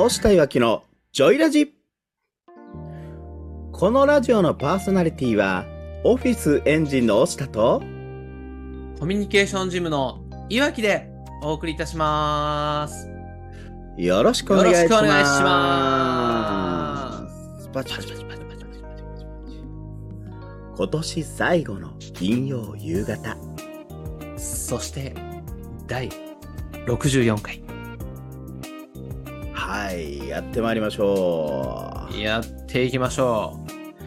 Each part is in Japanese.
押したいわきのジョイラジ。このラジオのパーソナリティはオフィスエンジンの押したと。コミュニケーションジムのいわきでお送りいたします。よろしくお願いします。パチパチパチパチ。今年最後の金曜夕方。そして第64回。はいやってまいりましょやっていきましょ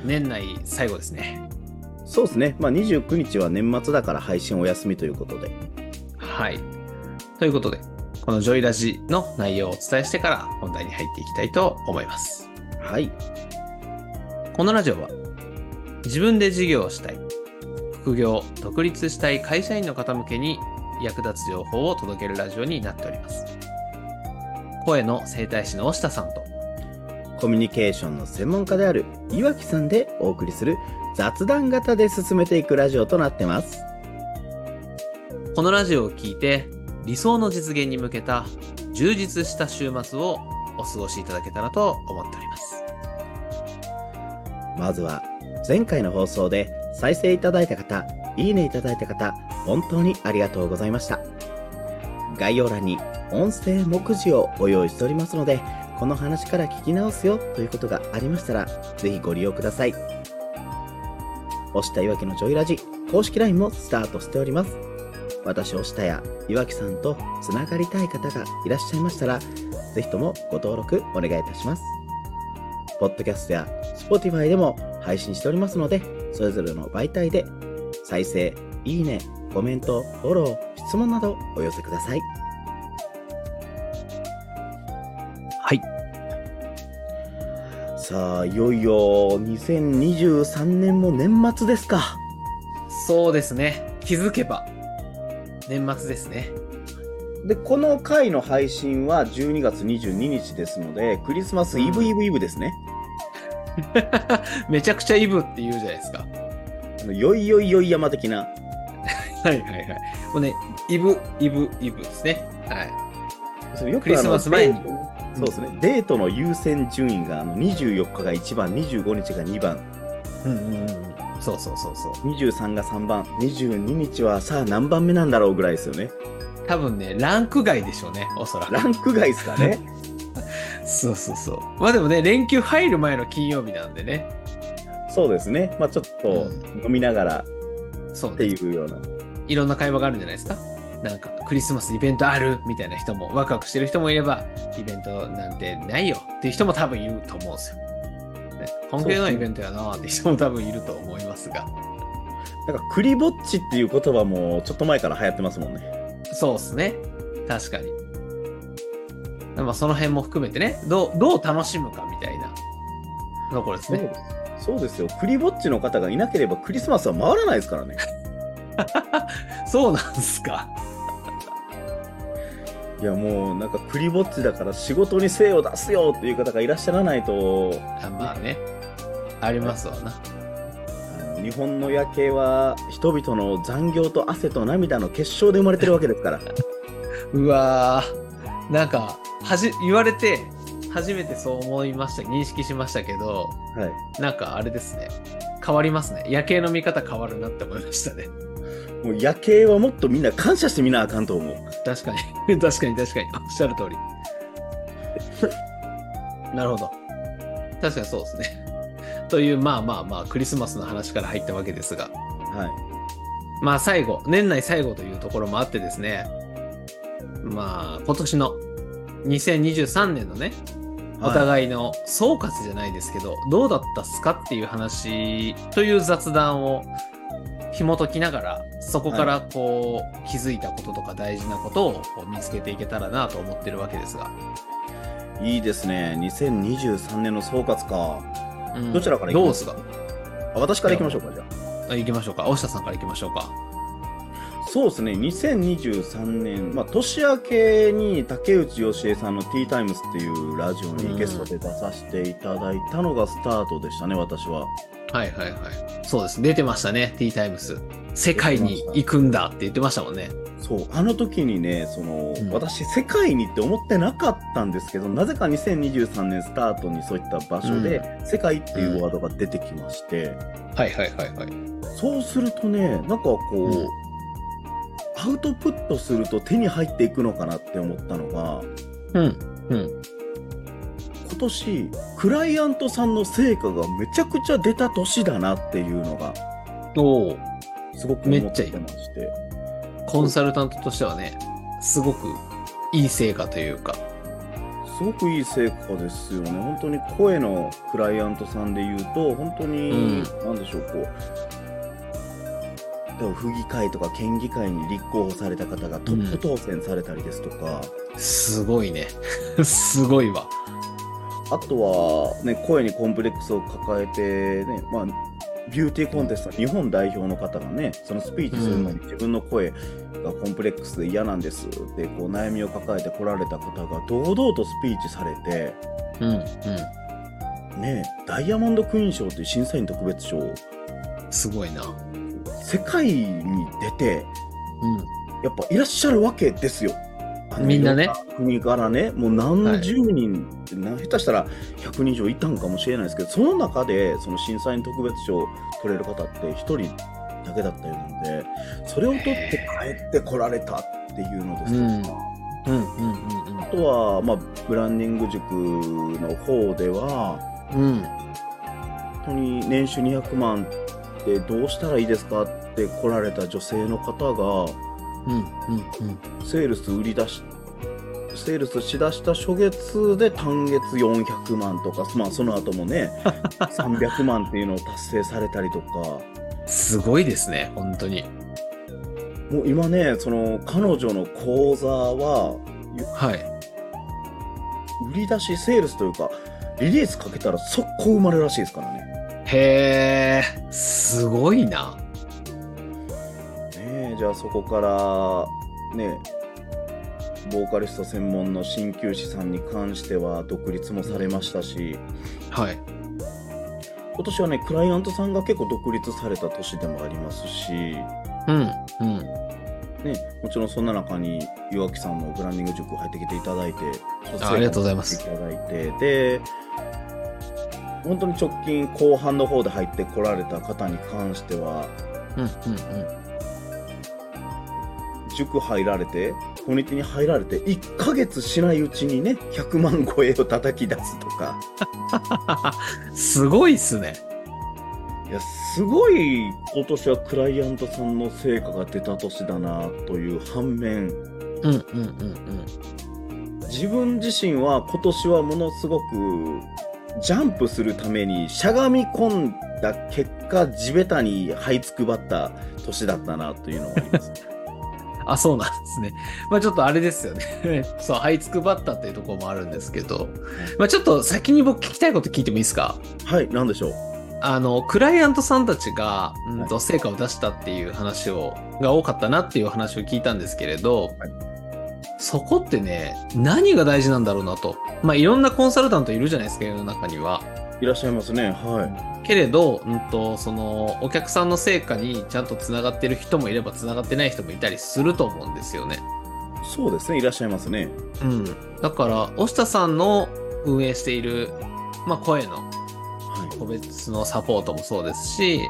う。年内最後ですね。うそうですねまあ29日は年末だから配信お休みということではい。ということで、このジョイラジの内容をお伝えしてから本題に入っていきたいと思います。はいこのラジオは自分で事業をしたい副業独立したい会社員の方向けに役立つ情報を届けるラジオになっております声の整体師の押下さんと。コミュニケーションの専門家である岩木さんでお送りする雑談型で進めていくラジオとなってます。このラジオを聞いて理想の実現に向けた充実した週末をお過ごしいただけたらと思っております。まずは前回の放送で再生いただいた方いいねいただいた方本当にありがとうございました。概要欄に音声目次をご用意しておりますのでこの話から聞き直すよということがありましたらぜひご利用ください。押したいわきのジョイラジ公式 LINE もスタートしております。私押したや岩木さんとつながりたい方がいらっしゃいましたらぜひともご登録お願いいたします。ポッドキャストや Spotify でも配信しておりますので、それぞれの媒体で再生、いいね、コメント、フォロー、質問などお寄せください。はいさあ、いよいよ2023年も年末ですか。そうですね気づけば年末ですねで、この回の配信は12月22日ですので、クリスマスイブイブイブですね。めちゃくちゃイブって言うじゃないですかあのよいよいよい山的な。はいはいはい。もうね、イブ、イブ、イブですね。はい。それよくクリスマス前にそうですね。デートの優先順位があの24日が1番、25日が2番、うんうんうん。そうそうそうそう。23が3番、22日はさあ何番目なんだろうぐらいですよね。多分ね、ランク外でしょうね、おそらく。ランク外ですかね。そうそうそう。まあでもね、連休入る前の金曜日なんでね。そうですね。まあちょっとう飲みながらって。いうような。いろんな会話があるんじゃないですか。なんか、クリスマスイベントあるみたいな人も、ワクワクしてる人もいれば、イベントなんてないよっていう人も多分いると思うんですよ。ね、本気のイベントやなーって人も多分いると思いますが。なんかクリぼっちっていう言葉もちょっと前から流行ってますもんね。そうですね。確かに。まあその辺も含めてね、どう、どう楽しむかみたいなところですね。す。そうですよ。クリぼっちの方がいなければクリスマスは回らないですからね。そうなんすか。いやもうなんかクリぼっちだから仕事に精を出すよっていう方がいらっしゃらないと、あまあね。ありますわな。日本の夜景は人々の残業と汗と涙の結晶で生まれてるわけですから。うわーなんか、はじ、言われて、初めてそう思いました、認識しましたけど、はい。なんかあれですね。変わりますね。夜景の見方変わるなって思いましたね。もう夜景はもっとみんな感謝してみなあかんと思う。確かに。確かに確かに。おっしゃる通り。なるほど。確かにそうですね。という、まあまあまあ、クリスマスの話から入ったわけですが、はい。まあ最後、年内最後というところもあってですね、まあ今年の2023年のね、おい。互いの総括じゃないですけど、どうだったっすかっていう話という雑談を紐解きながら、そこからこう、気づいたこととか大事なことを見つけていけたらなと思ってるわけですが。いいですね。2023年の総括か。うんどちらから行きまどうですすかあ私から行きましょうか、じゃあ。あ行きましょうか。大下さんから行きましょうか。そうですね、2023年、まあ、年明けに竹内義恵さんの T タイムスっていうラジオにゲストで出させていただいたのがスタートでしたね、私は。はいはいはい。そうです。出てましたね、T タイムス。世界に行くんだって言ってましたもんね。そう、あの時にね、その、うん私、世界にって思ってなかったんですけど、なぜか2023年スタートにそういった場所で、世界っていうワードが出てきまして、はいはいはいはい。そうするとね、なんかこう、うんアウトプットすると手に入っていくのかなって思ったのが、うん。うん。今年、クライアントさんの成果がめちゃくちゃ出た年だなっていうのが、おお。すごく思ってまして。コンサルタントとしてはね、すごくいい成果というか。すごくいい成果ですよね。本当に声のクライアントさんで言うと、本当に、うんなんでしょう、こう、でも府議会とか県議会に立候補された方がトップ当選されたりですとか、すごいね。すごいわ。あとは、ね、声にコンプレックスを抱えて、ね、まあ、ビューティーコンテスト日本代表の方がね、そのスピーチするのに自分の声がコンプレックスで嫌なんですって、こう悩みを抱えて来られた方が堂々とスピーチされて、うん。うん。ね、ダイヤモンドクイーン賞という審査員特別賞をすごいな。世界に出て、うやっぱいらっしゃるわけですよ。みんなね。国からね、もう何十人、な下手したら100人以上いたんかもしれないですけど、その中でその審査員特別賞を取れる方って1人だけだったようなんで、それを取って帰ってこられたっていうのですとか、うんん。うん。うん。うん。あとは、まあ、ブランディング塾の方では、うん。本当に年収200万ってどうしたらいいですかって来られた女性の方が、うん。うん。セールス売り出し、セールスしだした初月で単月400万とか、まあその後もね、300万っていうのを達成されたりとか、すごいですね、本当に。もう今ね、その彼女の講座は、はい。売り出しセールスというか、リリースかけたら速攻生まれるらしいですからね。へえ、すごいな。じゃあそこから、ね、ボーカリスト専門の鍼灸師さんに関しては独立もされましたし、はい。今年はね、クライアントさんが結構独立された年でもありますし、ね、うん。うん。もちろんそんな中に岩木さんもブランディング塾入ってきていただいて、あありがとうございますいただいて、で、本当に直近後半の方で入ってこられた方に関しては、うん。うん。塾入られて、コミュニティに入られて、1ヶ月しないうちにね、100万超えを叩き出すとか、うん。すごいっすね。いや、すごい今年はクライアントさんの成果が出た年だなという反面、うん。うん。うん。自分自身は今年はものすごくジャンプするためにしゃがみ込んだ結果地べたに這いつくばった年だったなというのはあります。あ、そうなんですね。まあちょっとあれですよね。そう、這いつくばったっていうところもあるんですけど、まあちょっと先に僕聞きたいこと聞いてもいいですか？はい、なんでしょう。あの、クライアントさんたちが、うんと、成果を出したっていう話を、が多かったなっていう話を聞いたんですけれど、はいそこってね、何が大事なんだろうなと。まあいろんなコンサルタントいるじゃないですか、世の中には。いらっしゃいますね。はけれど、うんと、その、お客さんの成果にちゃんと繋がってる人もいれば繋がってない人もいたりすると思うんですよね。い。そうですね、いらっしゃいますね。うん。だから、押田さんの運営している、まあ、声のは個別のサポートもそうですし、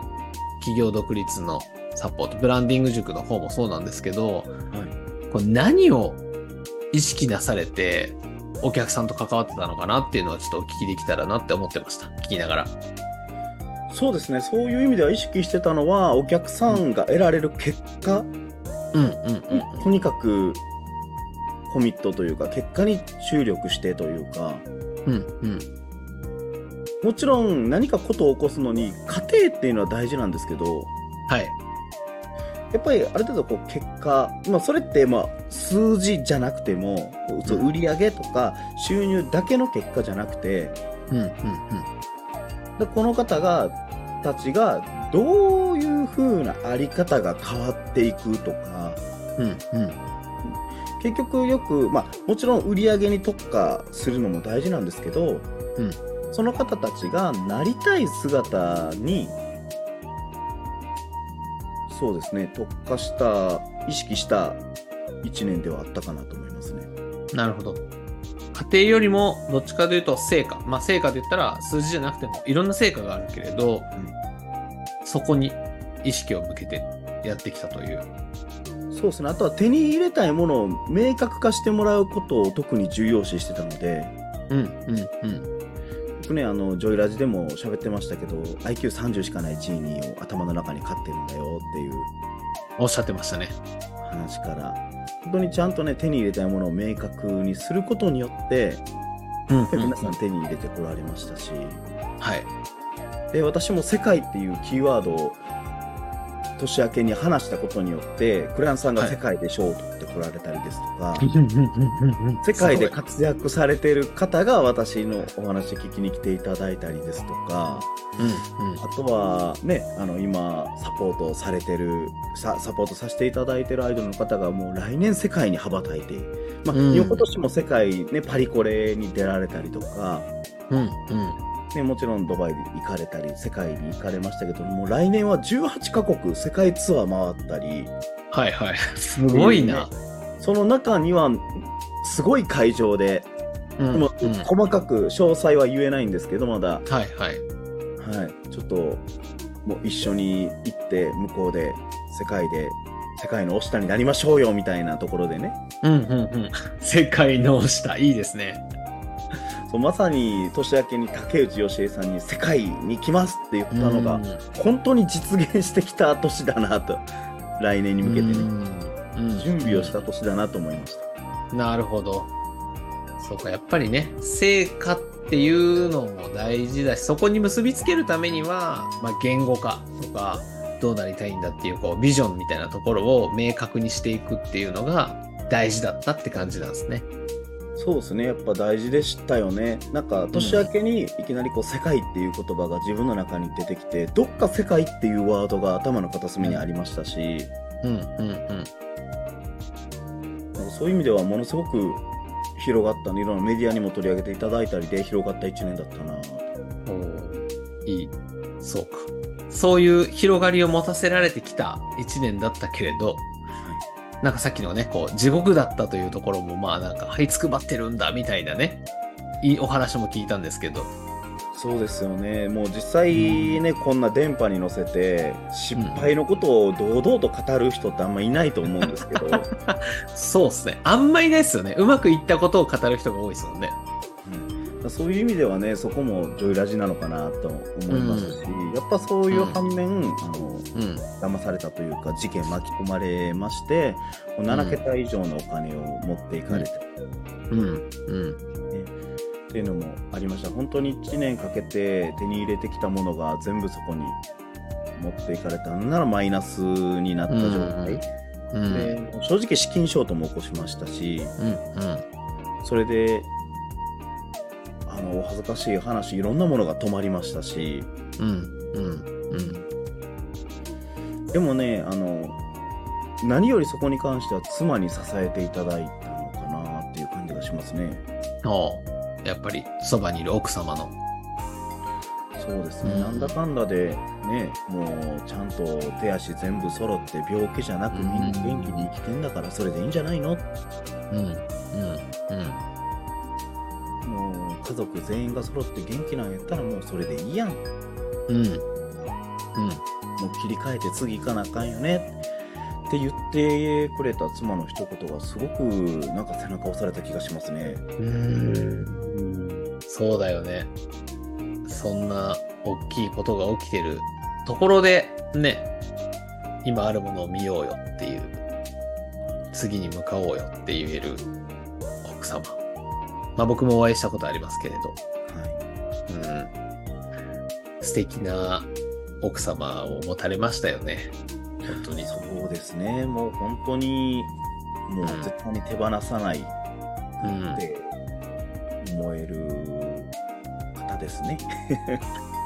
企業独立のサポート、ブランディング塾の方もそうなんですけど、い。はい。これ何を意識なされて、お客さんと関わってたのかなっていうのはちょっとお聞きできたらなって思ってました。聞きながら。そうですね、そういう意味では意識してたのは、お客さんが得られる結果、うんうんうんとにかくコミットというか、結果に注力してというか、うん。うんうん。もちろん何かことを起こすのに、過程っていうのは大事なんですけど、はい。やっぱりある程度こう結果、まあそれってまあ数字じゃなくても、そう売上とか収入だけの結果じゃなくて、うんうんでこの方が、たちがどういう風なあり方が変わっていくとか、うん。うんうん。結局よく、まあもちろん売り上げに特化するのも大事なんですけど、うんその方たちがなりたい姿に、そうですね、特化した、意識した1年ではあったかなと思いますね。なるほど。家庭よりもどっちかというと成果。まあ成果で言ったら数字じゃなくてもいろんな成果があるけれど、そこに意識を向けてやってきたという。そうですね。あとは手に入れたいものを明確化してもらうことを特に重要視してたので、うんうんうん。僕ね、あの、ジョイラジでも喋ってましたけど、IQ30 しかないジーニーを頭の中に飼ってるんだよっていうおっしゃってましたね。話から、本当にちゃんとね、手に入れたいものを明確にすることによって、うん皆さん手に入れてこられましたし、はい。で、私も世界っていうキーワードを年明けに話したことによって、クライアントさんが世界で賞を取ってこられたりですとか、世界で活躍されてる方が私のお話聞きに来ていただいたりですとか、うんうん。あとはね、あの今サポートされてるサ、サポートさせていただいてるアイドルの方がもう来年世界に羽ばたいて、まあ、うん今年も世界ね、パリコレに出られたりとか、うんうん。ね、もちろんドバイに行かれたり、世界に行かれましたけども、来年は18カ国世界ツアー回ったり、はいはい。すごいな。その中にはすごい会場で、うんもううん細かく詳細は言えないんですけど、まだ、はいはい。はい、ちょっともう一緒に行って向こうで世界で世界のお下になりましょうよみたいなところでねうんうんうん。世界の下、いいですね。そうまさに年明けに竹内義恵さんに世界に来ますって言ったのがうん本当に実現してきた年だなと来年に向けてねうん準備をした年だなと思いましたなるほど。そうか、やっぱりね、成果っていうのも大事だし、そこに結びつけるためには、まあ、言語化とか、どうなりたいんだっていう、こう、ビジョンみたいなところを明確にしていくっていうのが大事だったって感じなんですね。そうですねやっぱ大事でしたよねなんか年明けにいきなりこう世界っていう言葉が自分の中に出てきてどっか世界っていうワードが頭の片隅にありましたし、うんうんうん。そういう意味ではものすごく広がったねいろんなメディアにも取り上げていただいたりで広がった1年だったなとおーいい。そうか。そういう広がりを持たせられてきた一年だったけれど、なんかさっきのね、こう、地獄だったというところも、まあなんか、這いつくばってるんだ、みたいなね、いいお話も聞いたんですけど。そうですよねもう実際ね、こんな電波に乗せて失敗のことを堂々と語る人ってあんまいないと思うんですけど、そうっすね。あんまいないっすよね。うまくいったことを語る人が多いですもんね。うんそういう意味ではねそこもジョイラジなのかなと思いますし、やっぱそういう反面、あのうん。騙されたというか事件巻き込まれましてもう7桁以上のお金を持っていかれて、うん。うん。っていうのもありました本当に1年かけて手に入れてきたものが全部そこに持っていかれたのならマイナスになった状態、うん。で正直資金ショートも起こしましたしうん。うん。それであのお恥ずかしい話いろんなものが止まりましたしうん。うん。うん。でもねあの何よりそこに関しては妻に支えていただいたのかなっていう感じがしますねおうやっぱり、そばにいる奥様の。そうですね、うんなんだかんだでねもうちゃんと手足全部揃って病気じゃなくみんな元気に生きてんだからそれでいいんじゃないの？うん。うん。うん。もう家族全員が揃って元気なんやったらもうそれでいいやんもうん。うん。う切り替えて次行かなあかんよねって言ってくれた妻の一言がすごくなんか背中押された気がしますねうん。そうだよね。そんな大きいことが起きてるところで、ね、今あるものを見ようよっていう、次に向かおうよって言える奥様。まあ僕もお会いしたことありますけれど、はいうん。素敵な奥様を持たれましたよね。本当に。そうですねもう本当にもう絶対に手放さないうんっ。て思える方ですね。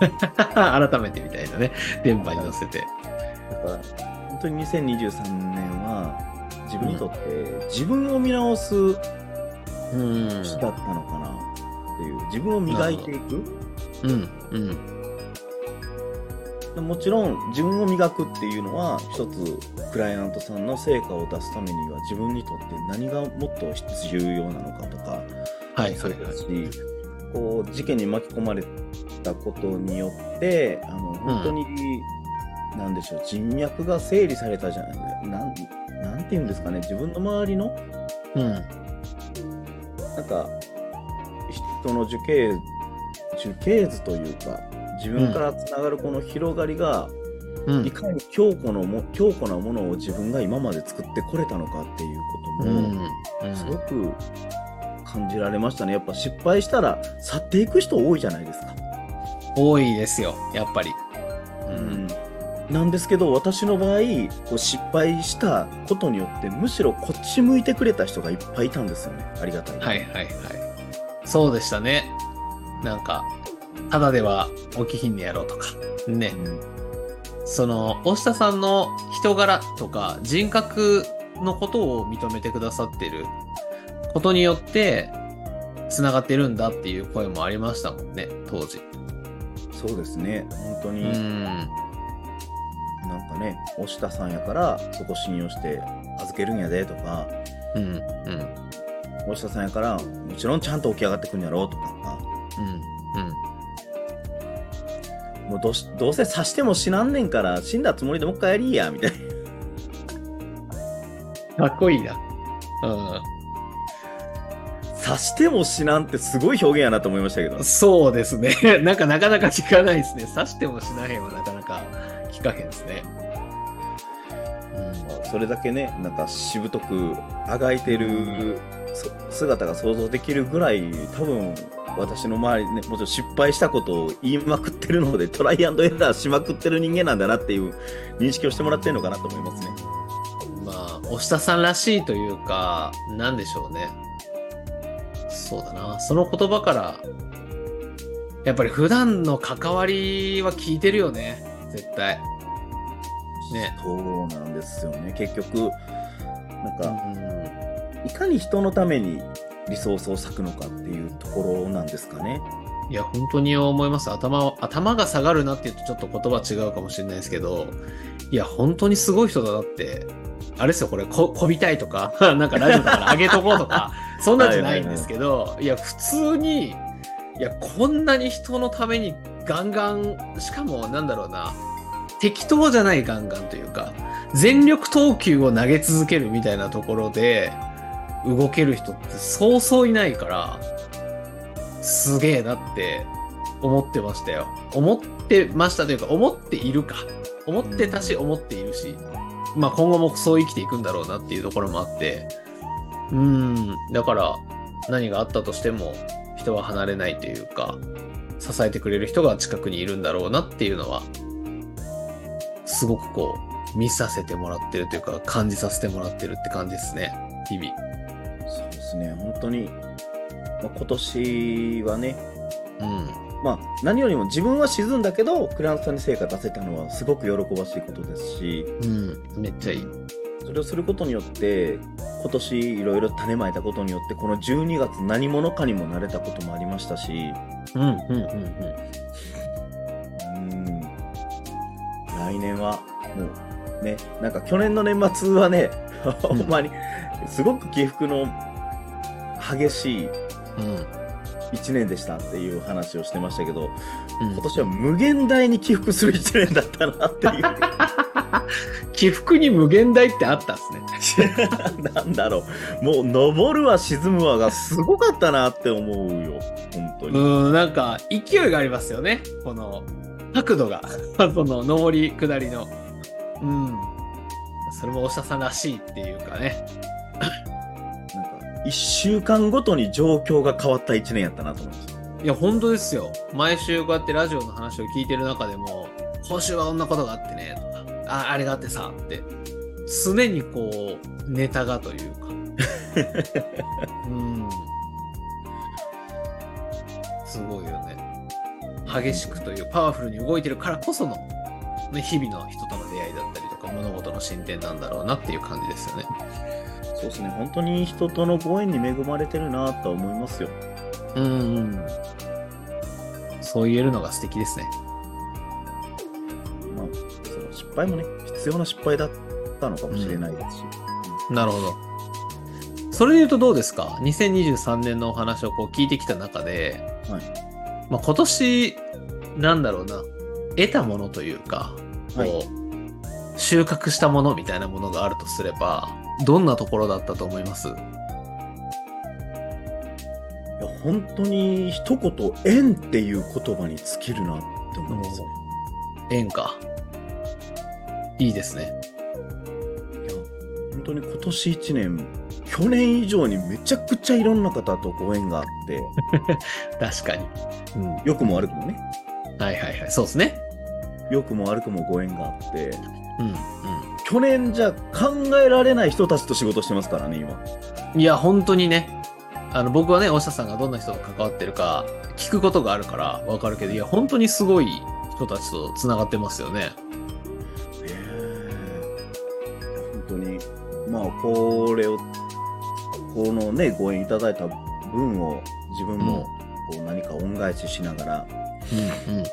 改めてみたいなね。電波に乗せて。だから本当に2023年は自分にとって自分を見直すうん。年だったのかなっていう自分を磨いていくうん。うん。もちろん自分を磨くっていうのは一つクライアントさんの成果を出すためには自分にとって何がもっと重要なのかとかはい、そうですし、こう事件に巻き込まれたことによってあの本当に、なんでしょう人脈が整理されたじゃないなんなんていうんですかね自分の周りのうん。なんか人の樹形樹形図というか自分からつながるこの広がりが、うんい。かに強固のも強固なものを自分が今まで作ってこれたのかっていうことも、うん。すごく感じられましたねやっぱ失敗したら去っていく人多いじゃないですか。多いですよ、やっぱり。う。うんなんですけど私の場合こう失敗したことによってむしろこっち向いてくれた人がいっぱいいたんですよねありがたい、はいはいはい。そうでしたね。なんか、ただでは起きひんねやろうとか。ね。うんその、大下さんの人柄とか人格のことを認めてくださってることによって、繋がってるんだっていう声もありましたもんね、当時。そうですね本当うに、ん。なんかね押下さんやからそこ信用して預けるんやでとかうん。うん。押下さんやからもちろんちゃんと起き上がってくんやろうとかうん。うん。もうどどうせ刺しても死なんねんから死んだつもりでもう一回やりやみたいな かっこいいな。う刺しても死なんってすごい表現やなと思いましたけどん。そうですね。なんかなかなか聞かないですね。刺してもしなへんはなかなか聞かへんですね。それだけねなんかしぶとくあがいてるそ姿が想像できるぐらい多分私の周りねもちろん失敗したことを言いまくってるのでトライアンドエラーしまくってる人間なんだなっていう認識をしてもらってるのかなと思いますね。うん。まあ、押下さんらしいというか、なんでしょうね。そうだな。その言葉から、やっぱり普段の関わりは聞いてるよね。絶対。ね。そうなんですよね結局なんうかん。いかに人のためにリソースを割くのかっていうところなんですかね。いや、本当に思います。頭を、頭が下がるなって言うとちょっと言葉違うかもしれないですけど、いや、本当にすごい人だなって、あれですよ、これ、こ、こびたいとか、なんかラジオだから上げとこうとか、そんなんじゃないんですけど、いや、普通に、いや、こんなに人のためにガンガン、しかも、なんだろうな、適当じゃないガンガンというか、全力投球を投げ続けるみたいなところで、動ける人ってそうそういないから、すげえなって思ってましたよ。思ってましたというか、思っているか。思ってたし、思っているし。まあ今後もそう生きていくんだろうなっていうところもあって。うーん。だから、何があったとしても、人は離れないというか、支えてくれる人が近くにいるんだろうなっていうのは、すごくこう、見させてもらってるというか、感じさせてもらってるって感じですね。日々。そうですね本当に、まあ、今年はねうん。まあ、何よりも自分は沈んだけどクラントさんに成果出せたのはすごく喜ばしいことですしうん。めっちゃいい。それをすることによって今年いろいろ種まいたことによってこの12月何者かにもなれたこともありましたしうん、うん、うん、うん。うん来年はもうねなんか去年の年末はねほんまにすごく起伏の激しいうん。1年でしたっていう話をしてましたけどうん今年は無限大に起伏する1年だったなっていう 起伏に無限大ってあったんですね。なんだろうもう登るわ沈むわがすごかったなって思うよ本当に、うん、なんか勢いがありますよね。この角度が。その上り下りの。うん。それもお医者さんらしいっていうかね。なんか1週間ごとに状況が変わった1年やったなと思いましたいや、本当ですよ。毎週こうやってラジオの話を聞いてる中でも、今週はこんなことがあってね、とか、あ、あれがあってさ、って、常にこう、ネタがというか。うん。すごいよね。激しくという、パワフルに動いてるからこその、ね、日々の人との出会いだったりとか、物事の進展なんだろうなっていう感じですよね。そうですね本当に人とのご縁に恵まれてるなとは思いますようん。そう言えるのが素敵ですね。敗もね、必要な失敗だったのかもしれないですし。なるほど。それで言うとどうですか ?2023 年のお話をこう聞いてきた中で、はいまあ、今年、なんだろうな、得たものというか、こう、はい収穫したものみたいなものがあるとすれば、どんなところだったと思います？いや、本当に一言、縁っていう言葉に尽きるなって思いますね。縁か。いいですね。いや、本当に今年一年、去年以上にめちゃくちゃいろんな方とご縁があって、確かに。うん。良くも悪くもね、はいはいはい。そうですね。良くも悪くもご縁があって、うん。うん。去年じゃ考えられない人たちと仕事してますからね、今。いや、本当にね、あの、僕はね、大下さんがどんな人と関わってるか、聞くことがあるからわかるけど、いや、本当にすごい人たちと繋がってますよね。本当に、まあ、これを、このね、ご縁いただいた分を自分もこう何か恩返ししながらうん。うん。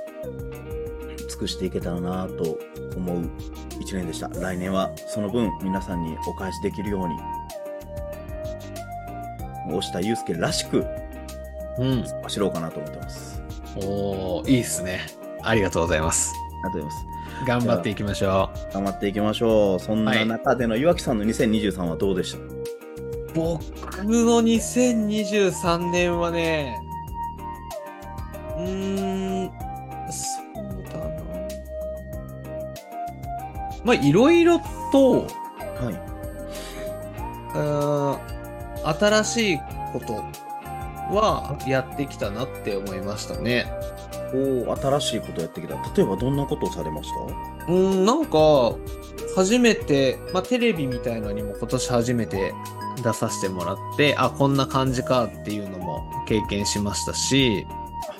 尽くしていけたらなと思う一年でした。来年はその分皆さんにお返しできるように、押下祐介らしくうん。走ろうかなと思ってます。おー、いいっすね。ありがとうございます。ありがとうございます。頑張っていきましょ頑張っていきましょう。そんな中での岩木さんの2023はどうでした？う。僕の2023年はね、うーん、そうだな。まあ、いろいろと、はい。うーん新しいことはやってきたなって思いましたね。お新しいことやってきた。例えばどんなことをされました？うん、なんか、初めて、まあ、テレビみたいのにも今年初めて出させてもらって、あ、こんな感じかっていうのも経験しましたし、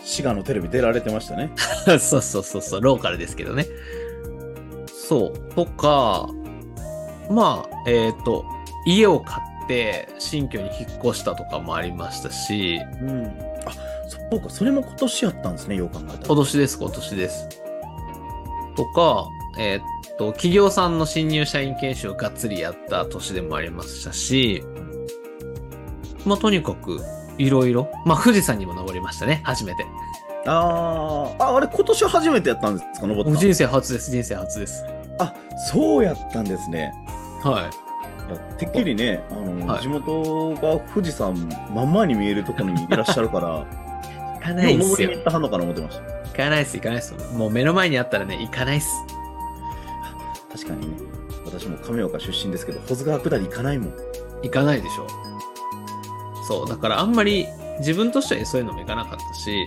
滋賀のテレビ出られてましたね。そうそうそうそう、ローカルですけどね。そう、とか、まあ、えっ、と、家を買って新居に引っ越したとかもありましたし、うん。あ、そうか、それも今年やったんですね、よう考えたら。今年です、今年です。とか、えーっと、企業さんの新入社員研修をがっつりやった年でもありましたし、まあ、とにかく、いろいろ。まあ、富士山にも登りましたね、初めて。あーあ、あれ今年初めてやったんですか、登ったの？人生初です、人生初です。あ、そうやったんですね。はいやてっきりね、あの、はい地元が富士山真ん前に見えるところにいらっしゃるから、い。行かないっすよ登りに行。ったはんのかな思ってました。行かないっす、行かないっす。もう目の前にあったらね、行かないっす。確かにね、私も亀岡出身ですけど、保津川下り行かないもん。行かないでしょ。そう、だからあんまり自分としてはそういうのも行かなかったし、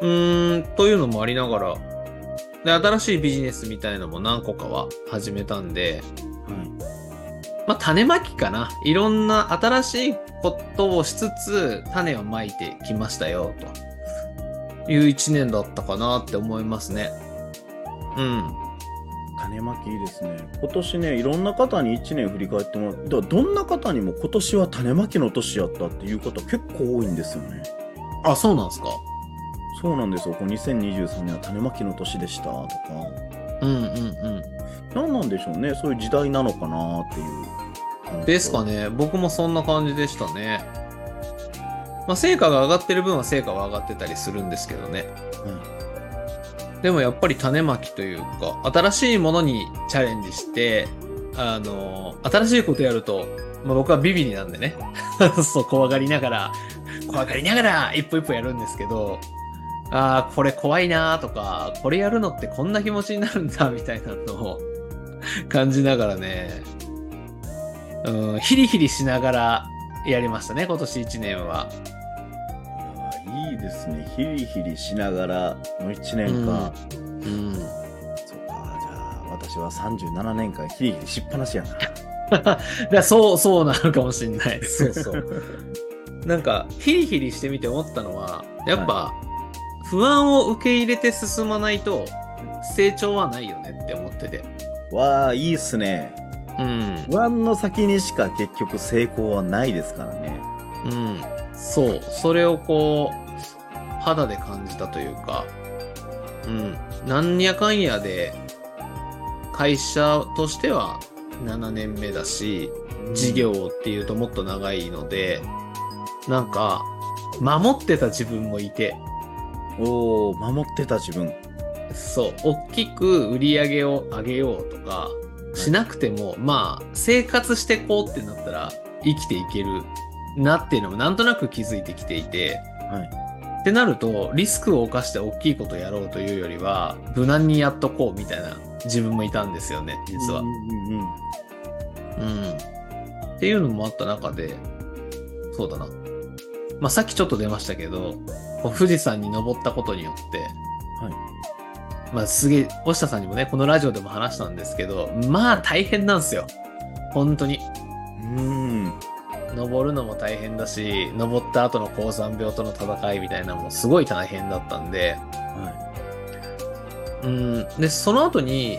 うーん、というのもありながら、で、新しいビジネスみたいのも何個かは始めたんで、はい。まあ、種まきかな。いろんな新しいことをしつつ、種をまいてきましたよ、という一年だったかなって思いますね。うん。種まきいいですね。今年ね、いろんな方に1年振り返ってもらって、どんな方にも今年は種まきの年やったっていう方結構多いんですよね。あ、そうなんですか？そうなんですよ。この2023年は種まきの年でしたとか。うんうんうん。何なんでしょうね。そういう時代なのかなっていう。ですかね。僕もそんな感じでしたね。まあ、成果が上がってる分は成果は上がってたりするんですけどね。はでもやっぱり種まきというか、新しいものにチャレンジして、あの、新しいことやると、まあ、僕はビビリなんでね。そう、怖がりながら、怖がりながら一歩一歩やるんですけど、ああ、これ怖いなーとか、これやるのってこんな気持ちになるんだ、みたいなのを感じながらね、うん、ヒリヒリしながらやりましたね、今年1年は。い。いですね。ヒリヒリしながらの1年間。うん。そうか、じゃあ私は37年間ヒリヒリしっぱなしやな。だそう、そうなのかもしれない。そうそう。なんか、ヒリヒリしてみて思ったのは、やっぱ、不安を受け入れて進まないと、成長はないよねって思ってて。わあ、いいっすね。うん。不安の先にしか結局成功はないですからね。うん。そう。それをこう、肌で感じたというか、うん。なんやかんやで、会社としては7年目だし、事業っていうともっと長いので、なんか、守ってた自分もいて、おお守ってた自分。そう、大きく売り上げを上げようとか、しなくても、まあ、生活してこうってなったら、生きていけるなっていうのもなんとなく気づいてきていて、はい。ってなると、リスクを冒して大きいことやろうというよりは、無難にやっとこうみたいな自分もいたんですよね、実はうん。うんうん。うん。っていうのもあった中で、そうだな。まあ、さっきちょっと出ましたけど、富士山に登ったことによって、はい。まあ、すげえ、押下さんにもね、このラジオでも話したんですけど、まあ大変なんですよ。本当に。うん。登るのも大変だし、登った後の高山病との戦いみたいなのもすごい大変だったんで、はうん。で、その後に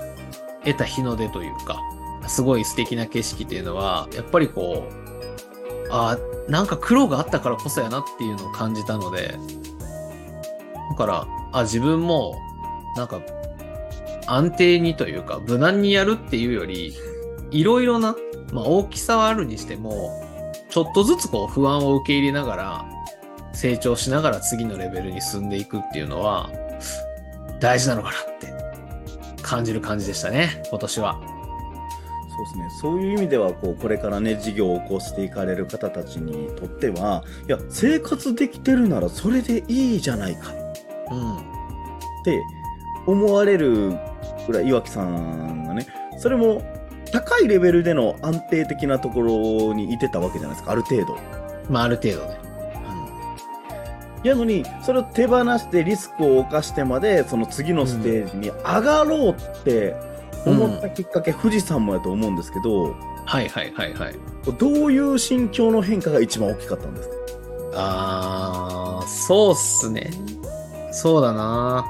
得た日の出というか、すごい素敵な景色っていうのは、やっぱりこう、ああ、なんか苦労があったからこそやなっていうのを感じたので、だから、あ、自分も、なんか、安定にというか、無難にやるっていうより、いろいろな、まあ大きさはあるにしても、ちょっとずつこう不安を受け入れながら、成長しながら次のレベルに進んでいくっていうのは、大事なのかなって感じる感じでしたね、今年は。い。そうですね。そういう意味では、こう、これからね、事業を起こしていかれる方たちにとっては、いや、生活できてるならそれでいいじゃないかうん。って思われるぐらい岩木さんがねそれも高いレベルでの安定的なところにいてたわけじゃないですかある程度まあある程度ね。やのにそれを手放してリスクを冒してまでその次のステージに上がろうって思ったきっかけ、富士山もやと思うんですけどはいはいはいはい。どういう心境の変化が一番大きかったんですか？あー、そうっすね。そうだな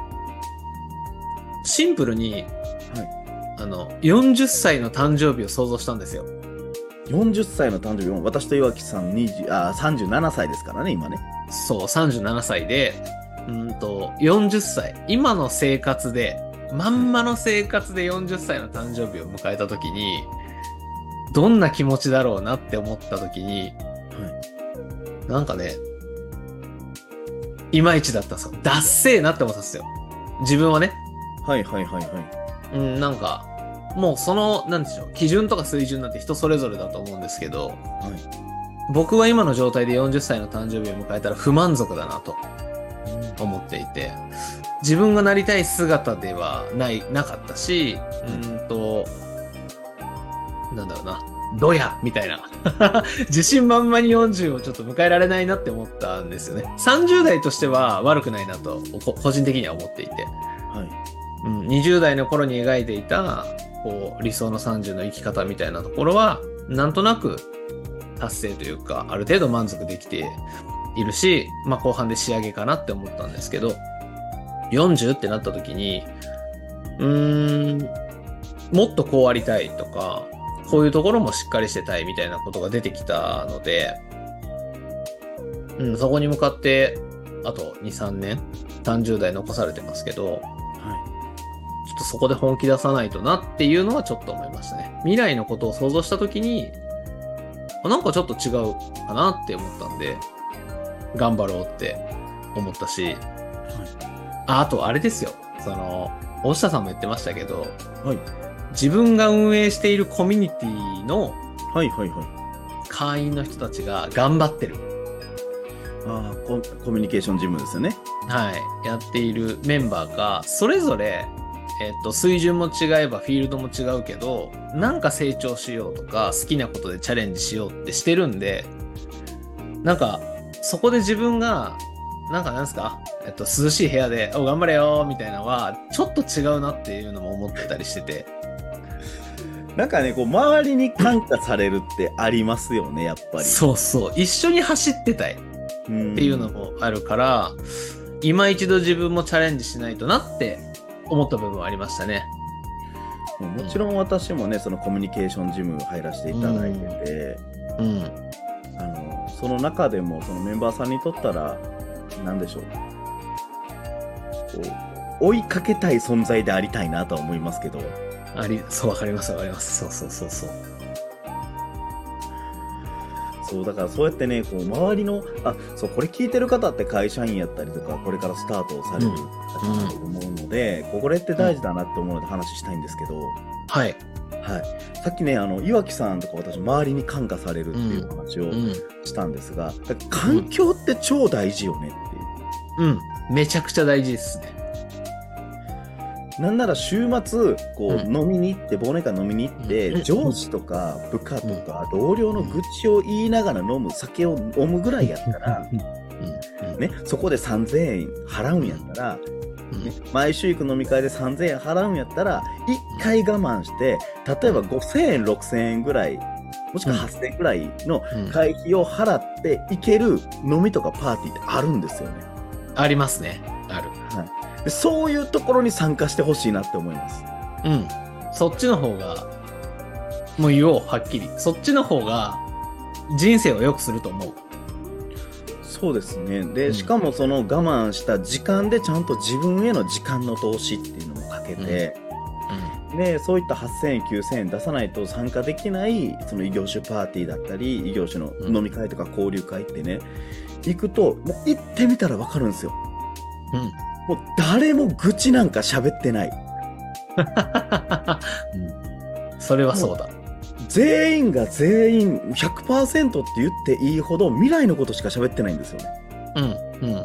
シンプルに、あの、40歳の誕生日を想像したんですよ。40歳の誕生日も私と岩木さん20あ37歳ですからね今ねそう、37歳で、うんと、40歳。今の生活で、まんまの生活で40歳の誕生日を迎えた時に、どんな気持ちだろうなって思った時に、なんかね、いまいちだったんですよ。ダッセーなって思ったんですよ。自分はね。はいはいはいはいうん、なんか、もうその、なんでしょう、基準とか水準なんて人それぞれだと思うんですけど、はい僕は今の状態で40歳の誕生日を迎えたら不満足だなと思っていて、自分がなりたい姿ではない、なかったし、うーんと、なんだろうな、ドヤみたいな。自信満々に40をちょっと迎えられないなって思ったんですよね。30代としては悪くないなと、こ個人的には思っていて。うん、20代の頃に描いていたこう理想の30の生き方みたいなところはなんとなく達成というかある程度満足できているし、まあ、後半で仕上げかなって思ったんですけど40ってなった時にうーんもっとこうありたいとかこういうところもしっかりしてたいみたいなことが出てきたので、うん、そこに向かってあと23年30代残されてますけどちょっとそこで本気出さないとなっていうのはちょっと思いましたね。未来のことを想像したときに、あなんかちょっと違うかなって思ったんで、頑張ろうって思ったし、ああとあれですよ。その、大下さんも言ってましたけど、いはい自分が運営しているコミュニティのはいはいはい会員の人たちが頑張ってる。ああココミュニケーションジムですよねはい。やっているメンバーが、それぞれ、えっと、水準も違えばフィールドも違うけど、なんか成長しようとか、好きなことでチャレンジしようってしてるんで、なんか、そこで自分が、なんかなんですか、えっと、涼しい部屋で、お、頑張れよみたいなのは、ちょっと違うなっていうのも思ってたりしてて。なんかねこう周りに感化されるってありますよねやっぱりそうそう。一緒に走ってたい。うんっていうのもあるから、今一度自分もチャレンジしないとなって思った部分はありましたね。もちろん私もねそのコミュニケーションジム入らせていただいてて、うん。あのその中でもそのメンバーさんにとったら何でしょう追いかけたい存在でありたいなとは思いますけどあり、そう、わかります、わかります。そうそうそうそう。そう、だからそうやってね、こう、周りの、あ、そう、これ聞いてる方って会社員やったりとか、これからスタートをされる方だと思うので、これって大事だなって思うので話したいんですけど、はい。はい。さっきね、あの、岩木さんとか私、周りに感化されるっていう話をうん。したんですが、環境って超大事よねっていう。うん。めちゃくちゃ大事ですね。なんなら週末、こう、うん飲みに行って、忘年会飲みに行って、うん上司とか部下とか同僚の愚痴を言いながら飲む酒を飲むぐらいやったら。ね、そこで3000円払うんやったら、うんね、毎週行く飲み会で3000円払うんやったら、1回我慢して、例えば5000円、6000円ぐらい、もしくは8000円ぐらいのうん会費を払って行ける飲みとかパーティーってあるんですよね。ありますね。ある。でそういうところに参加してほしいなって思います。うん。そっちの方が、もう言おう、はっきり。そっちの方が、人生を良くすると思う。そうですね。で、うんしかもその我慢した時間でちゃんと自分への時間の投資っていうのもかけて、で、そういった8000円、9000円出さないと参加できない、その異業種パーティーだったり、異業種の飲み会とか交流会ってね、行くと、もう行ってみたらわかるんですよ。うん。もう誰も愚痴なんか喋ってない。うん。それはそうだ。全員が全員100%って言っていいほど未来のことしか喋ってないんですよね。うん。うん。うん。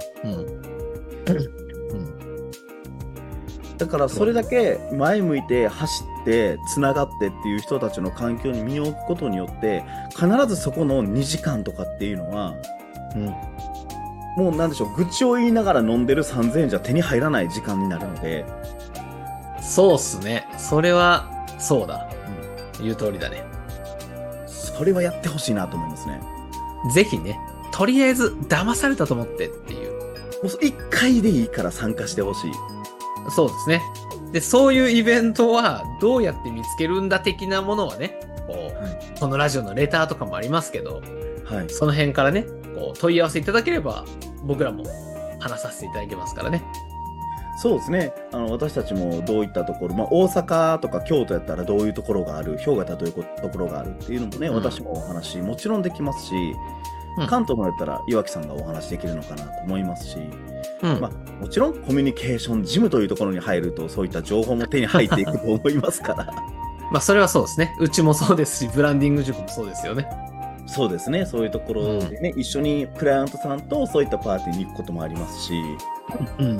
うん。だからそれだけ前向いて走ってつながってっていう人たちの環境に身を置くことによって必ずそこの2時間とかっていうのはうん。もうなんでしょう愚痴を言いながら飲んでる3000円じゃ手に入らない時間になるのでそうっすね。それは、そうだ。うん。言う通りだね。それはやってほしいなと思いますね。ぜひね、とりあえず騙されたと思ってっていう。もう1回でいいから参加してほしい。そうですね。で、そういうイベントはどうやって見つけるんだ的なものはね、こう、はいこのラジオのレターとかもありますけど、はい、その辺からね、こう問い合わせいただければ、僕らも話させていただけますからね。そうですねあの私たちもどういったところ、まあ、大阪とか京都やったらどういうところがある兵庫やったらどういうところがあるっていうのもね、うん私もお話もちろんできますし、うん関東もやったら岩木さんがお話できるのかなと思いますし、うん。まあ、もちろんコミュニケーションジムというところに入るとそういった情報も手に入っていくと思いますから まあ、それはそうですね。うちもそうですし、ブランディング塾もそうですよね。そうですねそういうところでね、一緒にクライアントさんとそういったパーティーに行くこともありますしうん。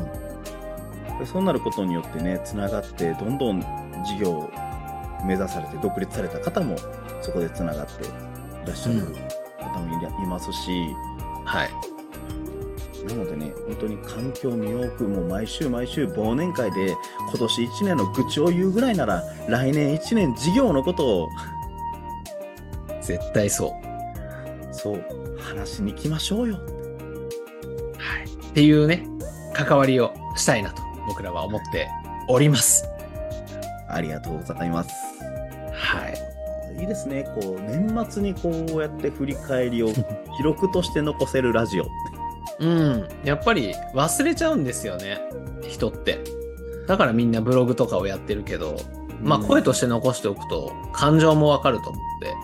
でそうなることによってねつながってどんどん事業を目指されて独立された方もそこでつながっていらっしゃる方もいますし、はい。なのでね本当に環境を身を置くもう毎週毎週忘年会で今年1年の愚痴を言うぐらいなら来年1年事業のことを絶対そう。そう話しに行きましょうよはい。っていうね、関わりをしたいなと、僕らは思っております。ありがとうございますはい。いいですねこう年末にこうやって振り返りを 記録として残せるラジオうん。やっぱり忘れちゃうんですよね。人って。だからみんなブログとかをやってるけど、まあうん声として残しておくと感情もわかると思って。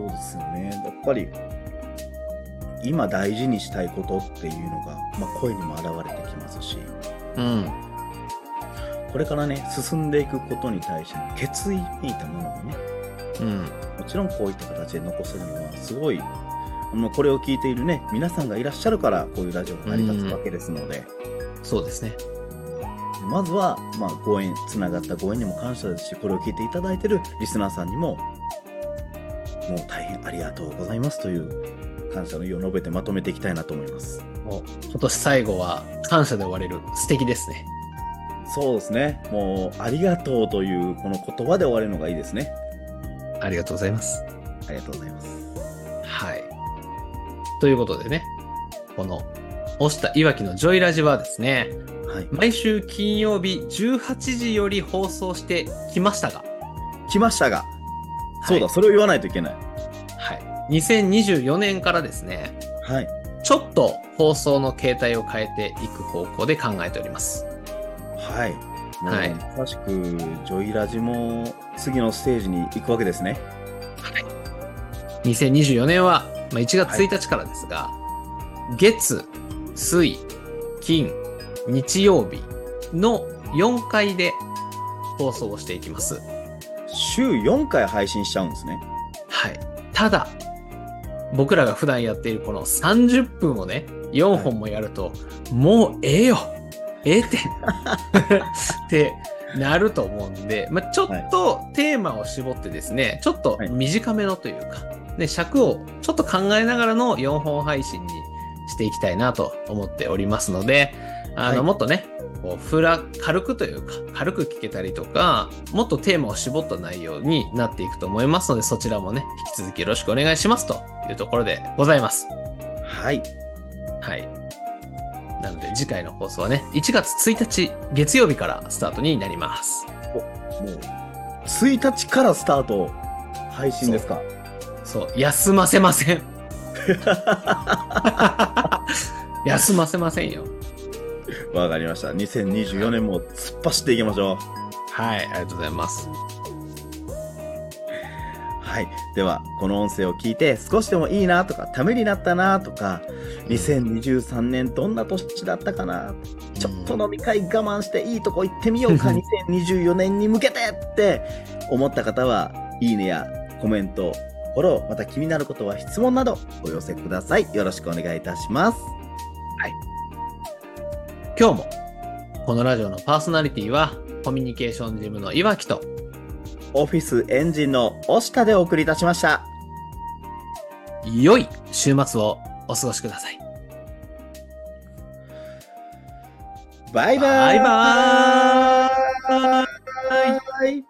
そうですよね。やっぱり、今大事にしたいことっていうのが、まあ、声にも表れてきますし、うん。これからね、進んでいくことに対しての決意めいたものをね、うん。もちろんこういった形で残せるのは、すごい、これを聞いているね、皆さんがいらっしゃるから、こういうラジオが成り立つわけですので、そうですね。まずは、まあ、ご縁、つながったご縁にも感謝ですし、これを聞いていただいているリスナーさんにも、もう大変ありがとうございますという感謝の意を述べてまとめていきたいなと思います。もう今年最後は感謝で終われる素敵ですね。そうですね。もう、ありがとうというこの言葉で終わるのがいいですね。ありがとうございます。ありがとうございます。はい。ということでね、この、押したいわきのジョイラジはですね、はい。毎週金曜日18時より放送してきましたが、来ましたが、そうだ、はいそれを言わないといけない。はい。2024年からですね、はい。ちょっと放送の形態を変えていく方向で考えております。はい。はいもうまさしく、ジョイラジも次のステージに行くわけですね。2024年は、まあ、1月1日からですが、月、水、金、日曜日の4回で放送をしていきます。週4回配信しちゃうんですね。はい。ただ、僕らが普段やっているこの30分をね、4本もやると、もうええよ。ええって。ってなると思うんで、まあ、ちょっとテーマを絞ってですね、ちょっと短めのというか、ね、尺をちょっと考えながらの4本配信にしていきたいなと思っておりますので、あの、はい。もっとね、こう、ふら、軽くというか、軽く聞けたりとか、もっとテーマを絞った内容になっていくと思いますので、そちらもね、引き続きよろしくお願いしますというところでございます。はい。はい。なので、次回の放送はね、1月1日月曜日からスタートになります。もう、1日からスタート、配信ですか？そう、休ませません。休ませませんよ。わかりました。2024年も突っ走っていきましょう。はい、ありがとうございます。はい。では、この音声を聞いて少しでもいいなとか、ためになったなとか、2023年どんな年だったかな、ちょっと飲み会我慢していいとこ行ってみようか、2024年に向けてって思った方は、いいねやコメント、フォロー、また気になることは質問などお寄せください。よろしくお願いいたします。今日もこのラジオのパーソナリティはコミュニケーションジムの岩きとオフィスエンジンの押下でお送りいたしました。良い週末をお過ごしください。バイバイ。バイバイ。